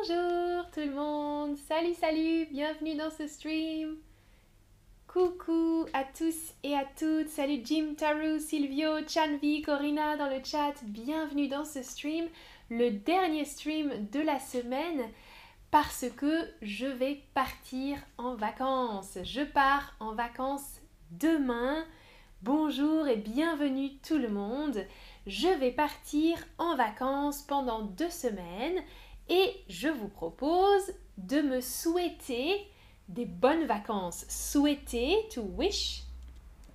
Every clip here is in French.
Bonjour tout le monde, salut salut, bienvenue dans ce stream. Coucou à tous et à toutes, salut Jim, Taru, Silvio, Chanvi, Corina dans le chat, bienvenue dans ce stream, le dernier stream de la semaine parce que je vais partir en vacances. Je pars en vacances demain. Bonjour et bienvenue tout le monde. Je vais partir en vacances pendant deux semaines et je vous propose de me souhaiter des bonnes vacances. Souhaiter, to wish.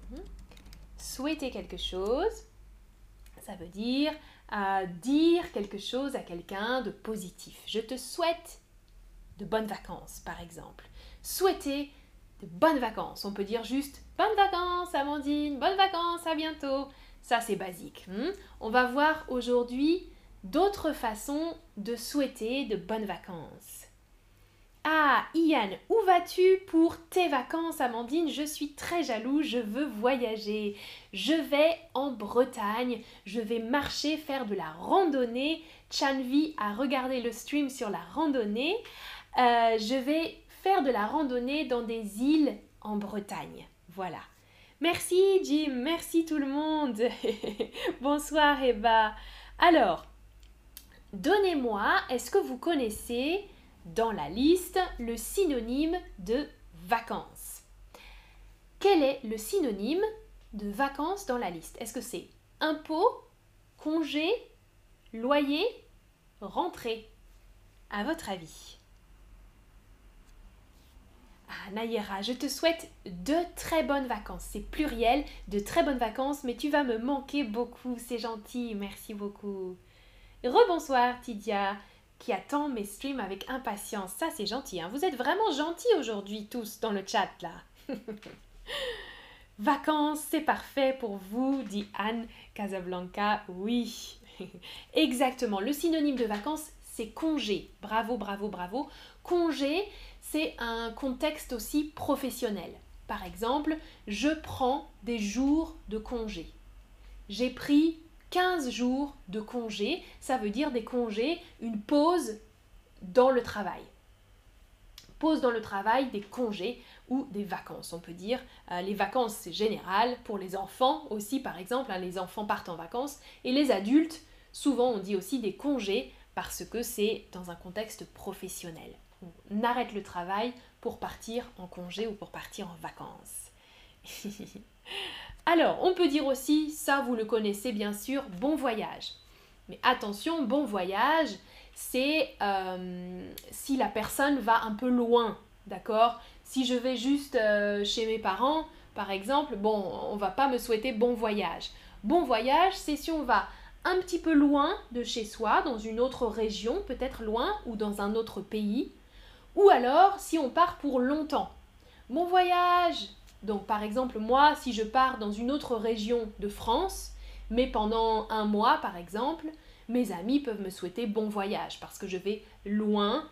Mhm. Souhaiter quelque chose, ça veut dire euh, dire quelque chose à quelqu'un de positif. Je te souhaite de bonnes vacances, par exemple. Souhaiter de bonnes vacances. On peut dire juste bonnes vacances, Amandine, bonnes vacances, à bientôt. Ça, c'est basique. Hmm? On va voir aujourd'hui d'autres façons de souhaiter de bonnes vacances. Ah, Ian, où vas-tu pour tes vacances, Amandine? Je suis très jaloux, je veux voyager. Je vais en Bretagne, je vais marcher, faire de la randonnée. Chanvi a regardé le stream sur la randonnée. Euh, je vais faire de la randonnée dans des îles en Bretagne. Voilà. Merci Jim, merci tout le monde. Bonsoir Eva. Alors, Donnez-moi, est-ce que vous connaissez dans la liste le synonyme de vacances? Quel est le synonyme de vacances dans la liste? Est-ce que c'est impôt, congé, loyer, rentrée À votre avis ah, Nayera, je te souhaite de très bonnes vacances. C'est pluriel, de très bonnes vacances, mais tu vas me manquer beaucoup. C'est gentil, merci beaucoup. Rebonsoir Tidia, qui attend mes streams avec impatience. Ça, c'est gentil. Hein. Vous êtes vraiment gentils aujourd'hui, tous, dans le chat, là. Vacances, c'est parfait pour vous, dit Anne Casablanca. Oui, exactement. Le synonyme de vacances, c'est congé. Bravo, bravo, bravo. Congé, c'est un contexte aussi professionnel. Par exemple, je prends des jours de congé. J'ai pris 15 jours de congé, ça veut dire des congés, une pause dans le travail. Pause dans le travail, des congés ou des vacances, on peut dire. Euh, les vacances, c'est général pour les enfants aussi, par exemple. Hein, les enfants partent en vacances. Et les adultes, souvent, on dit aussi des congés parce que c'est dans un contexte professionnel. On arrête le travail pour partir en congé ou pour partir en vacances. Alors, on peut dire aussi, ça vous le connaissez bien sûr, bon voyage. Mais attention, bon voyage, c'est euh, si la personne va un peu loin, d'accord? Si je vais juste euh, chez mes parents, par exemple, bon, on va pas me souhaiter bon voyage. Bon voyage, c'est si on va un petit peu loin de chez soi, dans une autre région, peut-être loin, ou dans un autre pays. Ou alors si on part pour longtemps. Bon voyage, donc par exemple, moi, si je pars dans une autre région de France, mais pendant un mois par exemple, mes amis peuvent me souhaiter bon voyage parce que je vais loin,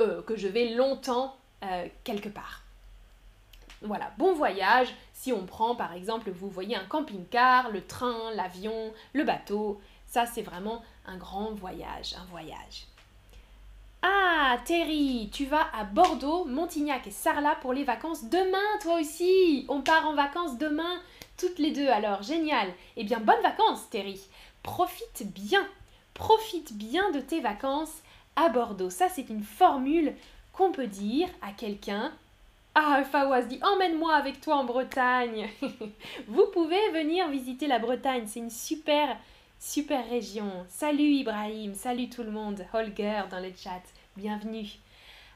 euh, que je vais longtemps euh, quelque part. Voilà, bon voyage si on prend par exemple, vous voyez un camping-car, le train, l'avion, le bateau, ça c'est vraiment un grand voyage, un voyage. Ah, Terry, tu vas à Bordeaux, Montignac et Sarlat pour les vacances demain, toi aussi. On part en vacances demain, toutes les deux, alors génial. Eh bien, bonnes vacances, Terry. Profite bien, profite bien de tes vacances à Bordeaux. Ça, c'est une formule qu'on peut dire à quelqu'un. Ah, Fawaz dit emmène-moi avec toi en Bretagne. Vous pouvez venir visiter la Bretagne, c'est une super Super région. Salut Ibrahim, salut tout le monde. Holger dans le chat, bienvenue.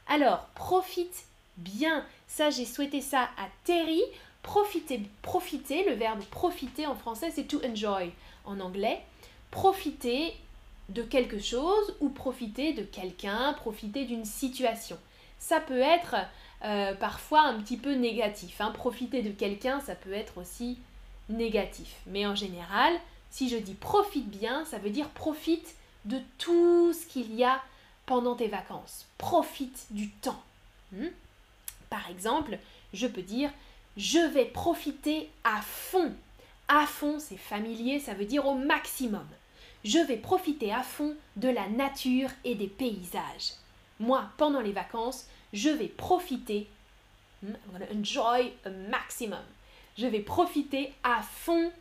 Alors, profite bien. Ça, j'ai souhaité ça à Terry. Profitez, profiter, le verbe profiter en français, c'est to enjoy en anglais. Profiter de quelque chose ou profiter de quelqu'un, profiter d'une situation. Ça peut être euh, parfois un petit peu négatif. Hein. Profiter de quelqu'un, ça peut être aussi négatif. Mais en général, si je dis profite bien, ça veut dire profite de tout ce qu'il y a pendant tes vacances. Profite du temps. Hmm? Par exemple, je peux dire je vais profiter à fond. À fond, c'est familier, ça veut dire au maximum. Je vais profiter à fond de la nature et des paysages. Moi, pendant les vacances, je vais profiter. Hmm, enjoy a maximum. Je vais profiter à fond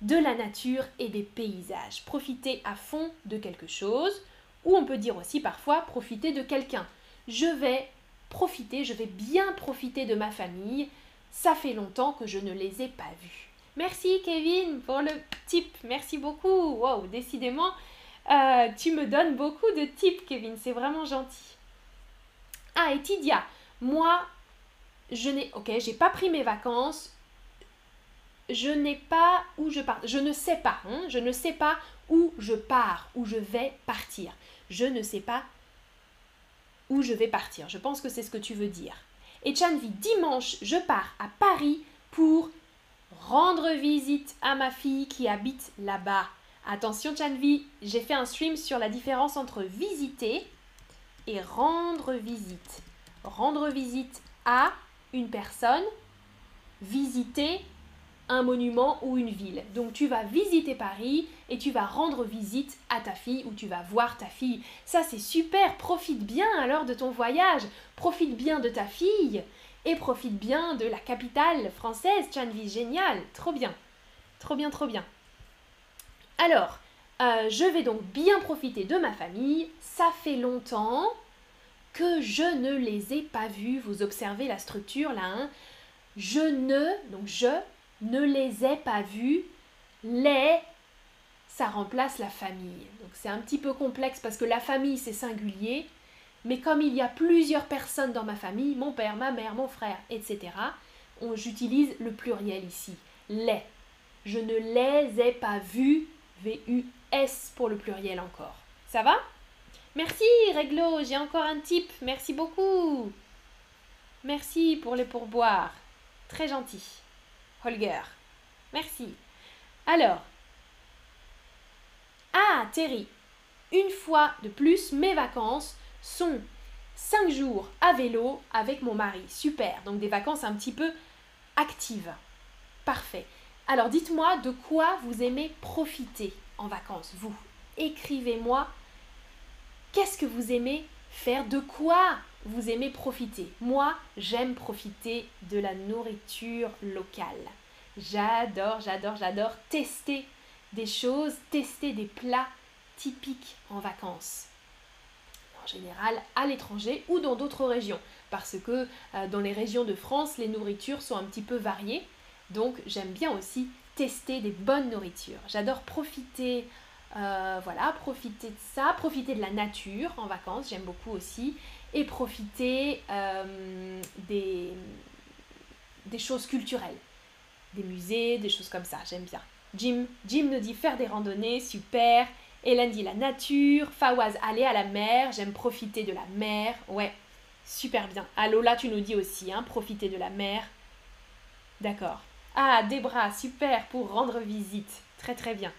de la nature et des paysages. Profiter à fond de quelque chose, ou on peut dire aussi parfois profiter de quelqu'un. Je vais profiter, je vais bien profiter de ma famille. Ça fait longtemps que je ne les ai pas vus. Merci Kevin pour le tip. Merci beaucoup. Wow, décidément, euh, tu me donnes beaucoup de tips, Kevin. C'est vraiment gentil. Ah, et Tidia, moi, je n'ai, ok, j'ai pas pris mes vacances. Je n'ai pas où je pars. Je ne sais pas. Hein, je ne sais pas où je pars, où je vais partir. Je ne sais pas où je vais partir. Je pense que c'est ce que tu veux dire. Et Chanvi, dimanche, je pars à Paris pour rendre visite à ma fille qui habite là-bas. Attention Chanvi, j'ai fait un stream sur la différence entre visiter et rendre visite. Rendre visite à une personne, visiter un monument ou une ville. Donc tu vas visiter Paris et tu vas rendre visite à ta fille ou tu vas voir ta fille. Ça c'est super, profite bien alors de ton voyage, profite bien de ta fille et profite bien de la capitale française, Chanvi, génial, trop bien, trop bien, trop bien. Alors, euh, je vais donc bien profiter de ma famille, ça fait longtemps que je ne les ai pas vus, vous observez la structure là, hein. je ne, donc je ne les ai pas vus. Les, ça remplace la famille. Donc c'est un petit peu complexe parce que la famille c'est singulier. Mais comme il y a plusieurs personnes dans ma famille, mon père, ma mère, mon frère, etc., j'utilise le pluriel ici. Les. Je ne les ai pas vus. V-U-S pour le pluriel encore. Ça va? Merci Réglo, j'ai encore un type. Merci beaucoup. Merci pour les pourboires. Très gentil. Holger. Merci. Alors. Ah, Terry. Une fois de plus, mes vacances sont 5 jours à vélo avec mon mari. Super. Donc des vacances un petit peu actives. Parfait. Alors dites-moi de quoi vous aimez profiter en vacances, vous. Écrivez-moi qu'est-ce que vous aimez faire, de quoi vous aimez profiter. Moi, j'aime profiter de la nourriture locale. J'adore, j'adore, j'adore tester des choses, tester des plats typiques en vacances. En général, à l'étranger ou dans d'autres régions. Parce que euh, dans les régions de France, les nourritures sont un petit peu variées. Donc, j'aime bien aussi tester des bonnes nourritures. J'adore profiter euh, voilà, profiter de ça, profiter de la nature en vacances, j'aime beaucoup aussi, et profiter euh, des, des choses culturelles, des musées, des choses comme ça, j'aime bien. Jim, Jim nous dit faire des randonnées, super. Hélène dit la nature. Fawaz, aller à la mer, j'aime profiter de la mer, ouais, super bien. Ah Lola, tu nous dis aussi, hein, profiter de la mer. D'accord. Ah, Debra, super pour rendre visite, très très bien.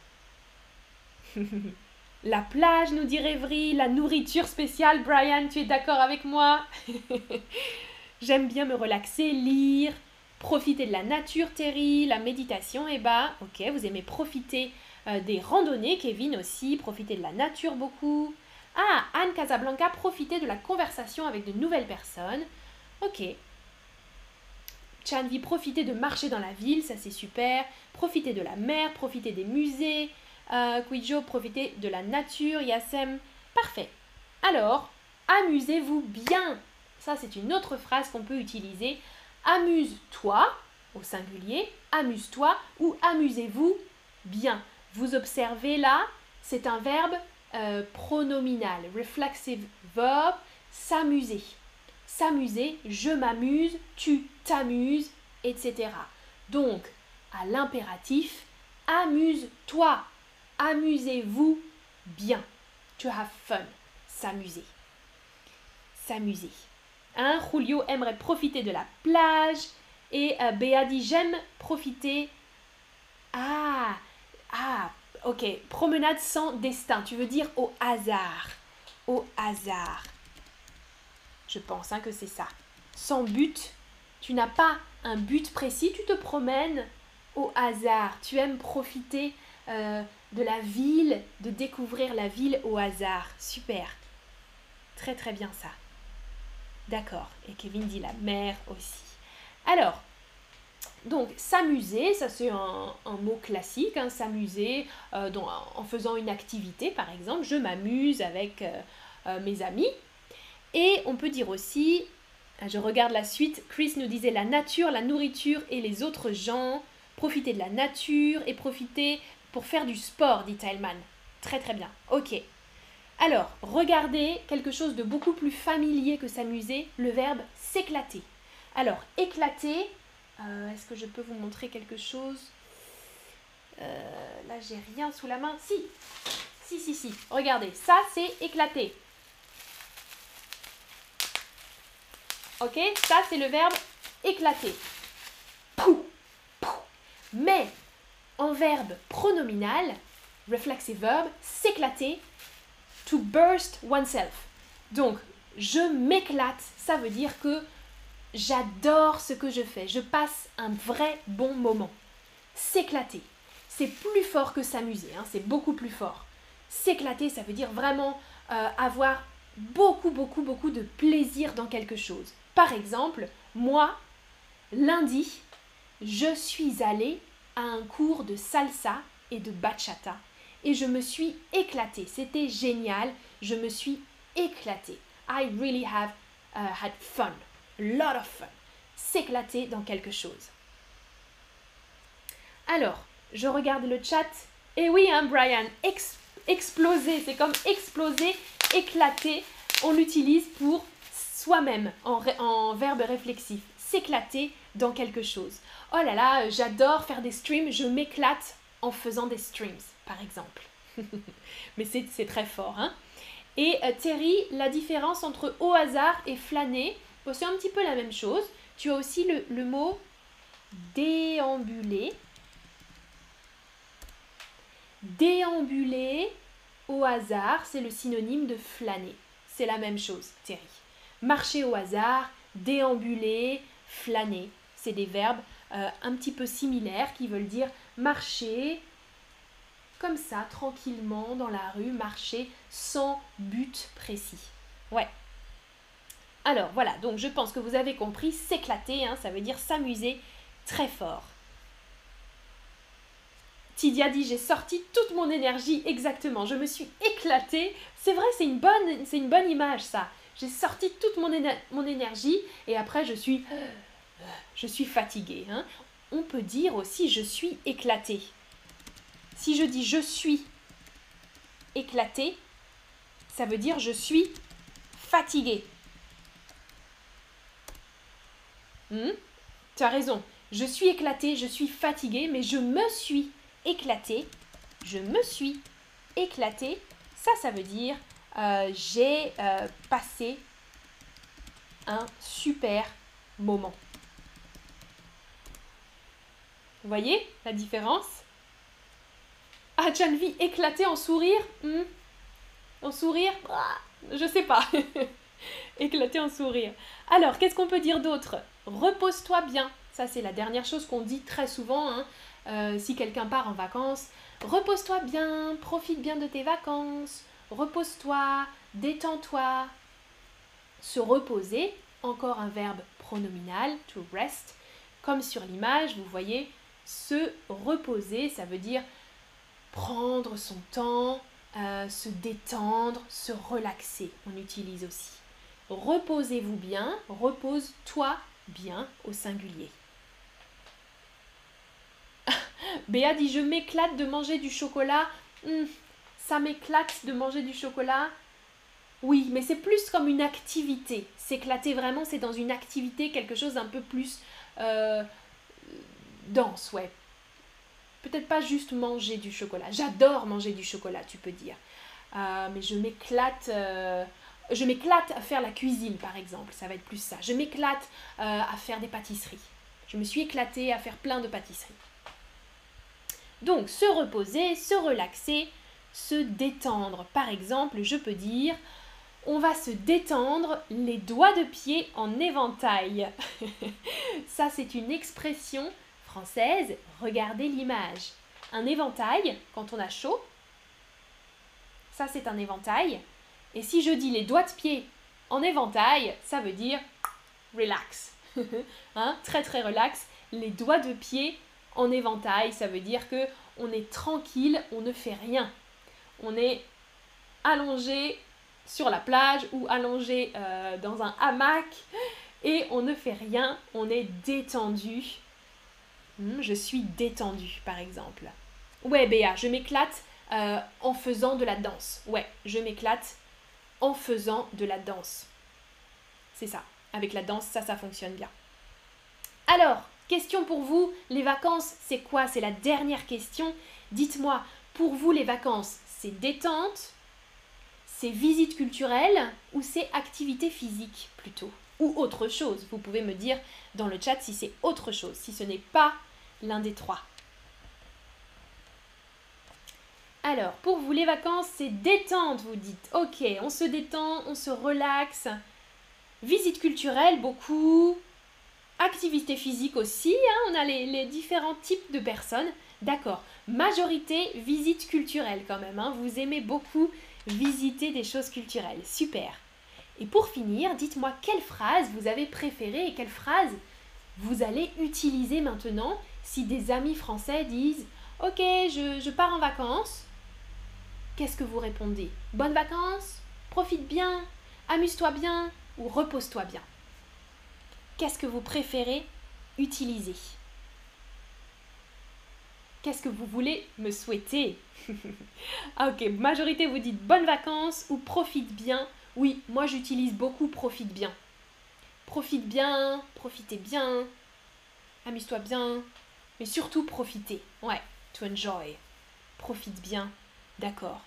La plage, nous dit Rêverie, la nourriture spéciale, Brian, tu es d'accord avec moi? J'aime bien me relaxer, lire, profiter de la nature, Terry, la méditation, et eh bah, ok, vous aimez profiter euh, des randonnées, Kevin aussi, profiter de la nature beaucoup. Ah, Anne Casablanca, profiter de la conversation avec de nouvelles personnes. Ok. Chanvi, profiter de marcher dans la ville, ça c'est super. Profiter de la mer, profiter des musées, euh, profitez de la nature. Yassem, parfait. Alors, amusez-vous bien. Ça, c'est une autre phrase qu'on peut utiliser. Amuse-toi, au singulier, amuse-toi ou amusez-vous bien. Vous observez là, c'est un verbe euh, pronominal, reflexive verb, s'amuser. S'amuser, je m'amuse, tu t'amuses, etc. Donc, à l'impératif, amuse-toi amusez-vous bien. To have fun. S'amuser. S'amuser. Hein, Julio aimerait profiter de la plage. Et euh, dit j'aime profiter. Ah, ah, ok. Promenade sans destin. Tu veux dire au hasard. Au hasard. Je pense hein, que c'est ça. Sans but. Tu n'as pas un but précis. Tu te promènes au hasard. Tu aimes profiter euh, de la ville, de découvrir la ville au hasard. Super. Très très bien ça. D'accord. Et Kevin dit la mer aussi. Alors, donc s'amuser, ça c'est un, mot classique, hein, s'amuser euh, en faisant une activité par exemple. Je m'amuse avec euh, euh, mes amis. Et on peut dire aussi, je regarde la suite, Chris nous disait la nature, la nourriture et les autres gens. Profiter de la nature et profiter pour faire du sport, dit Tailman. Très très bien. Ok. Alors, regardez quelque chose de beaucoup plus familier que s'amuser, le verbe s'éclater. Alors, éclater, euh, est-ce que je peux vous montrer quelque chose? Euh, Là, j'ai rien sous la main. Si, si, si, si. Regardez, ça, c'est éclater. Ok? Ça, c'est le verbe éclater. Pou, pou. Mais, en verbe pronominal, reflexive verb, s'éclater, to burst oneself. Donc, je m'éclate, ça veut dire que j'adore ce que je fais, je passe un vrai bon moment. S'éclater, c'est plus fort que s'amuser, hein, c'est beaucoup plus fort. S'éclater, ça veut dire vraiment euh, avoir beaucoup, beaucoup, beaucoup de plaisir dans quelque chose. Par exemple, moi, lundi, je suis allée un cours de salsa et de bachata et je me suis éclatée. C'était génial. Je me suis éclatée. I really have uh, had fun. A lot of fun. S'éclater dans quelque chose. Alors, je regarde le chat. Et oui, hein, Brian, exploser, c'est comme exploser, éclater. On l'utilise pour soi-même en verbe réflexif. S'éclater dans quelque chose. Oh là là, j'adore faire des streams, je m'éclate en faisant des streams par exemple. Mais c'est très fort. Hein et euh, Terry, la différence entre au hasard et flâner, c'est un petit peu la même chose. Tu as aussi le, le mot déambuler. Déambuler au hasard, c'est le synonyme de flâner. C'est la même chose, Terry. Marcher au hasard, déambuler, flâner. C'est des verbes euh, un petit peu similaires qui veulent dire marcher, comme ça, tranquillement, dans la rue, marcher sans but précis. Ouais. Alors voilà, donc je pense que vous avez compris, s'éclater, hein, ça veut dire s'amuser très fort. Tidia dit j'ai sorti toute mon énergie exactement, je me suis éclatée. C'est vrai, c'est une c'est une bonne image ça. J'ai sorti toute mon, énergie et après je suis, je suis fatiguée. Hein. On peut dire aussi je suis éclatée. Si je dis je suis éclaté, ça veut dire je suis fatigué. Hmm? Tu as raison. Je suis éclaté, je suis fatigué, mais je me suis éclaté. Je me suis éclaté. Ça, ça veut dire euh, j'ai euh, passé un super moment. Vous voyez la différence? Ah, Janvi éclaté en sourire? Hmm? En sourire? Ah, Je sais pas. éclaté en sourire. Alors, qu'est-ce qu'on peut dire d'autre? Repose-toi bien. Ça, c'est la dernière chose qu'on dit très souvent hein. euh, si quelqu'un part en vacances. Repose-toi bien, profite bien de tes vacances, repose-toi, détends-toi. Se reposer, encore un verbe pronominal, to rest. Comme sur l'image, vous voyez, se reposer, ça veut dire prendre son temps, euh, se détendre, se relaxer. On utilise aussi. Reposez-vous bien, repose-toi bien au singulier. Béa dit Je m'éclate de manger du chocolat. Hmm, ça m'éclate de manger du chocolat. Oui, mais c'est plus comme une activité. S'éclater vraiment, c'est dans une activité, quelque chose d'un peu plus euh, dense, ouais peut-être pas juste manger du chocolat. J'adore manger du chocolat, tu peux dire. Euh, mais je m'éclate. Euh, je m'éclate à faire la cuisine, par exemple. Ça va être plus ça. Je m'éclate à faire des pâtisseries. Je me suis éclatée à faire plein de pâtisseries. Donc, se reposer, se relaxer, se détendre. Par exemple, je peux dire on va se détendre les doigts de pied en éventail. ça, c'est une expression française, regardez l'image. Un éventail, quand on a chaud, ça c'est un éventail. Et si je dis les doigts de pied en éventail, ça veut dire relax. hein, très très relax. Les doigts de pied en éventail, ça veut dire que on est tranquille, on ne fait rien. On est allongé sur la plage ou allongé euh, dans un hamac et on ne fait rien, on est détendu. Hmm, je suis détendu, par exemple. Ouais, Béa, je m'éclate euh, en faisant de la danse. Ouais, je m'éclate en faisant de la danse. C'est ça. Avec la danse, ça, ça fonctionne bien. Alors, question pour vous, les vacances, c'est quoi? C'est la dernière question. Dites-moi, pour vous, les vacances, c'est détente, c'est visite culturelle ou c'est activité physique plutôt Ou autre chose Vous pouvez me dire dans le chat si c'est autre chose, si ce n'est pas l'un des trois. Alors, pour vous, les vacances, c'est détente, vous dites. Ok, on se détend, on se relaxe. Visite culturelle, beaucoup. Activité physique aussi, hein, on a les, différents types de personnes. D'accord. Majorité, visite culturelle quand même. Hein. Vous aimez beaucoup visiter des choses culturelles. Super. Et pour finir, dites-moi quelle phrase vous avez préférée et quelle phrase vous allez utiliser maintenant si des amis français disent Ok, je, je pars en vacances qu'est-ce que vous répondez? Bonnes vacances Profite bien Amuse-toi bien Ou repose-toi bien Qu'est-ce que vous préférez utiliser? Qu'est-ce que vous voulez me souhaiter? Ah, Ok, majorité vous dites bonnes vacances ou profite bien. Oui, moi j'utilise beaucoup profite bien. Profite bien, profitez bien, amuse-toi bien, mais surtout profitez. Ouais, to enjoy. Profite bien, d'accord.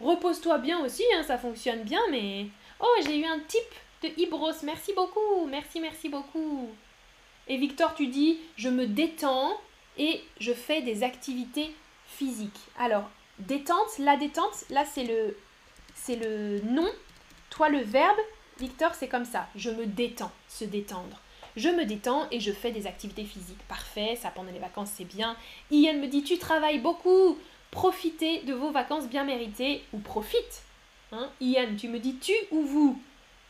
Repose-toi bien aussi, hein, ça fonctionne bien, mais... Oh, j'ai eu un type de Ibros, merci beaucoup, merci, merci beaucoup. Et Victor, tu dis, je me détends et je fais des activités physiques. Alors, détente, la détente, là c'est le, c'est le nom. Toi, le verbe, Victor, c'est comme ça. Je me détends, se détendre. Je me détends et je fais des activités physiques. Parfait, ça pendant les vacances, c'est bien. Ian me dit, tu travailles beaucoup profitez de vos vacances bien méritées ou profite. Hein Ian, tu me dis tu ou vous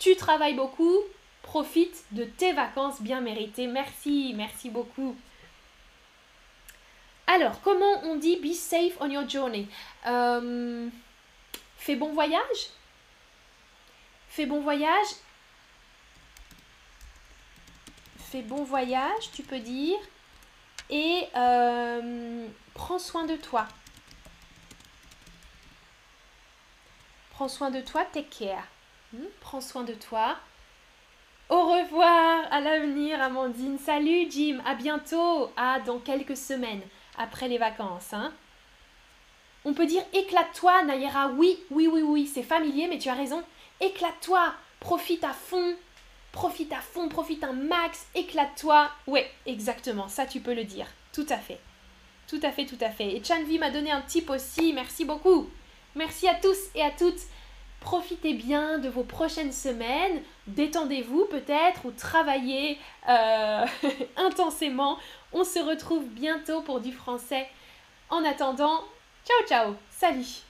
Tu travailles beaucoup, profite de tes vacances bien méritées. Merci, merci beaucoup. Alors, comment on dit be safe on your journey? Euh, Fais bon voyage? Fais bon voyage? Fais bon voyage, tu peux dire. Et euh, prends soin de toi. Prends soin de toi, take care. Hmm, prends soin de toi. Au revoir, à l'avenir, Amandine. Salut, Jim, à bientôt. À dans quelques semaines, après les vacances. Hein. On peut dire éclate-toi, Nayera. Oui, oui, oui, oui, c'est familier, mais tu as raison. Éclate-toi, profite à fond. Profite à fond, profite un max, éclate-toi. Ouais, exactement, ça tu peux le dire. Tout à fait. Tout à fait, tout à fait. Et Chanvi m'a donné un tip aussi, merci beaucoup. Merci à tous et à toutes. Profitez bien de vos prochaines semaines, détendez-vous peut-être ou travaillez euh, intensément. On se retrouve bientôt pour du français. En attendant, ciao ciao, salut